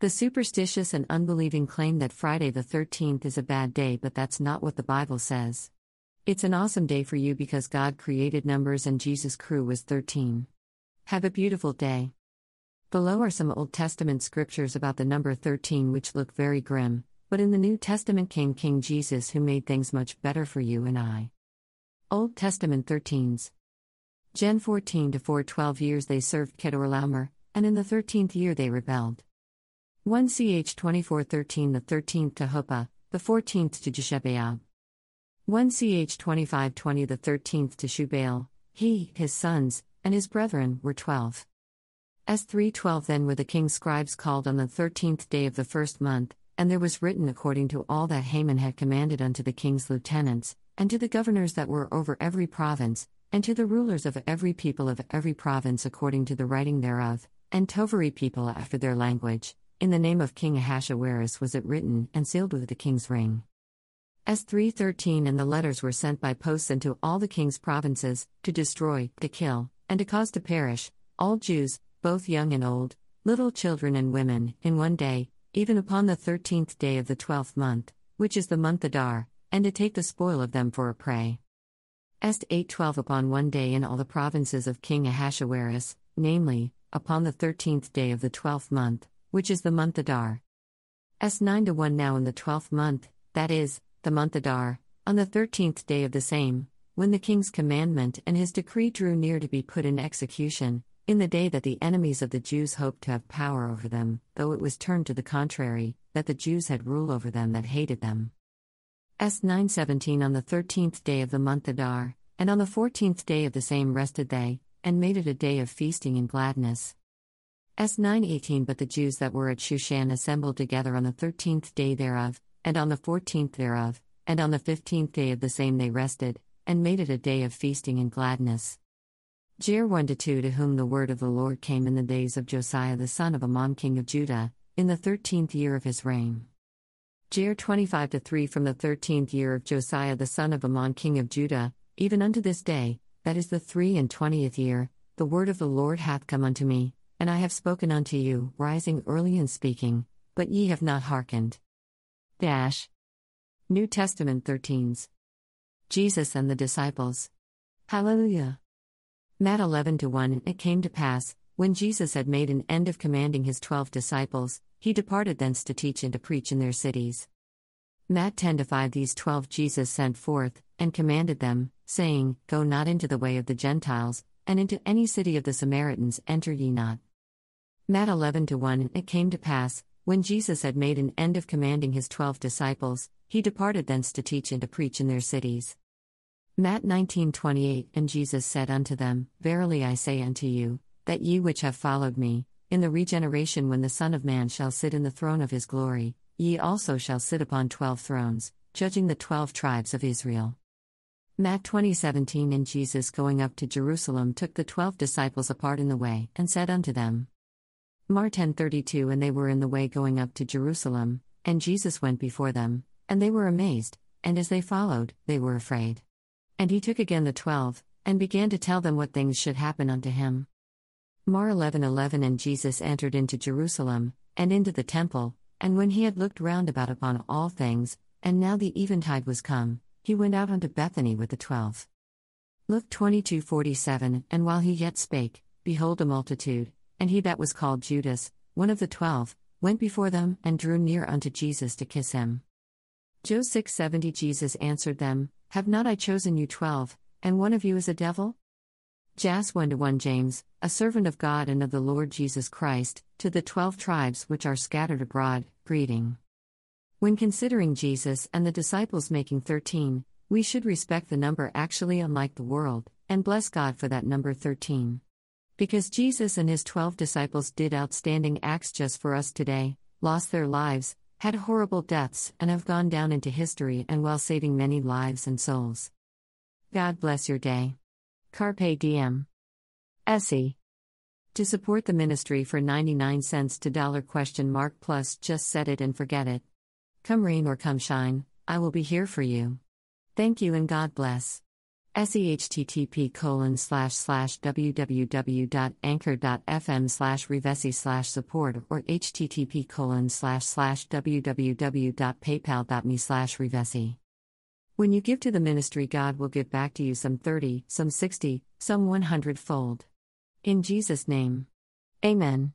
The superstitious and unbelieving claim that Friday the 13th is a bad day, but that's not what the Bible says. It's an awesome day for you because God created numbers and Jesus' crew was 13. Have a beautiful day. Below are some Old Testament scriptures about the number 13 which look very grim, but in the New Testament came King Jesus who made things much better for you and I. Old Testament 13s. Gen 14 to 4 12 years they served Chedorlaomer, and in the 13th year they rebelled. 1 ch 2413 the 13th to Huppah, the 14th to Jeshebeab. 1 ch 25 20 the 13th to Shubael, he, his sons, and his brethren were 12. S 312 Then were the king's scribes called on the 13th day of the first month, and there was written according to all that Haman had commanded unto the king's lieutenants, and to the governors that were over every province, and to the rulers of every people of every province according to the writing thereof, and Tovari people after their language. In the name of King Ahasuerus was it written and sealed with the king's ring. S 313 And the letters were sent by posts into all the king's provinces, to destroy, to kill, and to cause to perish, all Jews, both young and old, little children and women, in one day, even upon the thirteenth day of the twelfth month, which is the month Adar, and to take the spoil of them for a prey. Est 812 Upon one day in all the provinces of King Ahasuerus, namely, upon the thirteenth day of the twelfth month, which is the month Adar. S 9 to 1 Now in the twelfth month, that is, the month Adar, on the thirteenth day of the same, when the king's commandment and his decree drew near to be put in execution, in the day that the enemies of the Jews hoped to have power over them, though it was turned to the contrary, that the Jews had rule over them that hated them. S 917 On the thirteenth day of the month Adar, and on the fourteenth day of the same rested they, and made it a day of feasting and gladness. S 918 But the Jews that were at Shushan assembled together on the thirteenth day thereof, and on the fourteenth thereof, and on the fifteenth day of the same they rested, and made it a day of feasting and gladness. Jer 1 2 To whom the word of the Lord came in the days of Josiah the son of Amon king of Judah, in the thirteenth year of his reign. Jer 25 3 From the thirteenth year of Josiah the son of Amon king of Judah, even unto this day, that is the three and twentieth year, the word of the Lord hath come unto me, and I have spoken unto you, rising early and speaking, but ye have not hearkened. Dash. New Testament 13s. Jesus and the disciples. Hallelujah. Matt 11 to 1 It came to pass, when Jesus had made an end of commanding his twelve disciples, he departed thence to teach and to preach in their cities. Matt 10 to 5 These twelve Jesus sent forth, and commanded them, saying, Go not into the way of the Gentiles, and into any city of the Samaritans enter ye not. Matt 11 to 1 It came to pass, when Jesus had made an end of commanding his twelve disciples, he departed thence to teach and to preach in their cities. Matt 19:28 And Jesus said unto them, Verily I say unto you, that ye which have followed me, in the regeneration when the Son of Man shall sit in the throne of his glory, ye also shall sit upon twelve thrones, judging the twelve tribes of Israel. Matt 20:17 And Jesus going up to Jerusalem took the twelve disciples apart in the way, and said unto them. Mar 10:32 And they were in the way going up to Jerusalem, and Jesus went before them, and they were amazed, and as they followed, they were afraid. And he took again the twelve, and began to tell them what things should happen unto him. Mar 11:11 11 And Jesus entered into Jerusalem, and into the temple, and when he had looked round about upon all things, and now the eventide was come, he went out unto Bethany with the twelve. Luke 22 47 And while he yet spake, behold a multitude, and he that was called Judas, one of the twelve, went before them, and drew near unto Jesus to kiss him. Joe 6 70 Jesus answered them, Have not I chosen you twelve, and one of you is a devil? Jas 1 to 1 James, a servant of God and of the Lord Jesus Christ, to the twelve tribes which are scattered abroad, greeting. When considering Jesus and the disciples making 13, we should respect the number actually unlike the world, and bless God for that number 13. Because Jesus and his 12 disciples did outstanding acts just for us today, lost their lives, had horrible deaths, and have gone down into history and while saving many lives and souls. God bless your day. Carpe diem. Essie. To support the ministry for 99 cents to dollar question mark plus just set it and forget it. Come rain or come shine, I will be here for you. Thank you and God bless. SEHTTP colon slash slash www.anchor.fm slash revesi slash support or http colon slash slash www.paypal.me slash revesi. When you give to the ministry, God will give back to you some 30, some 60, some 100 fold. In Jesus' name. Amen.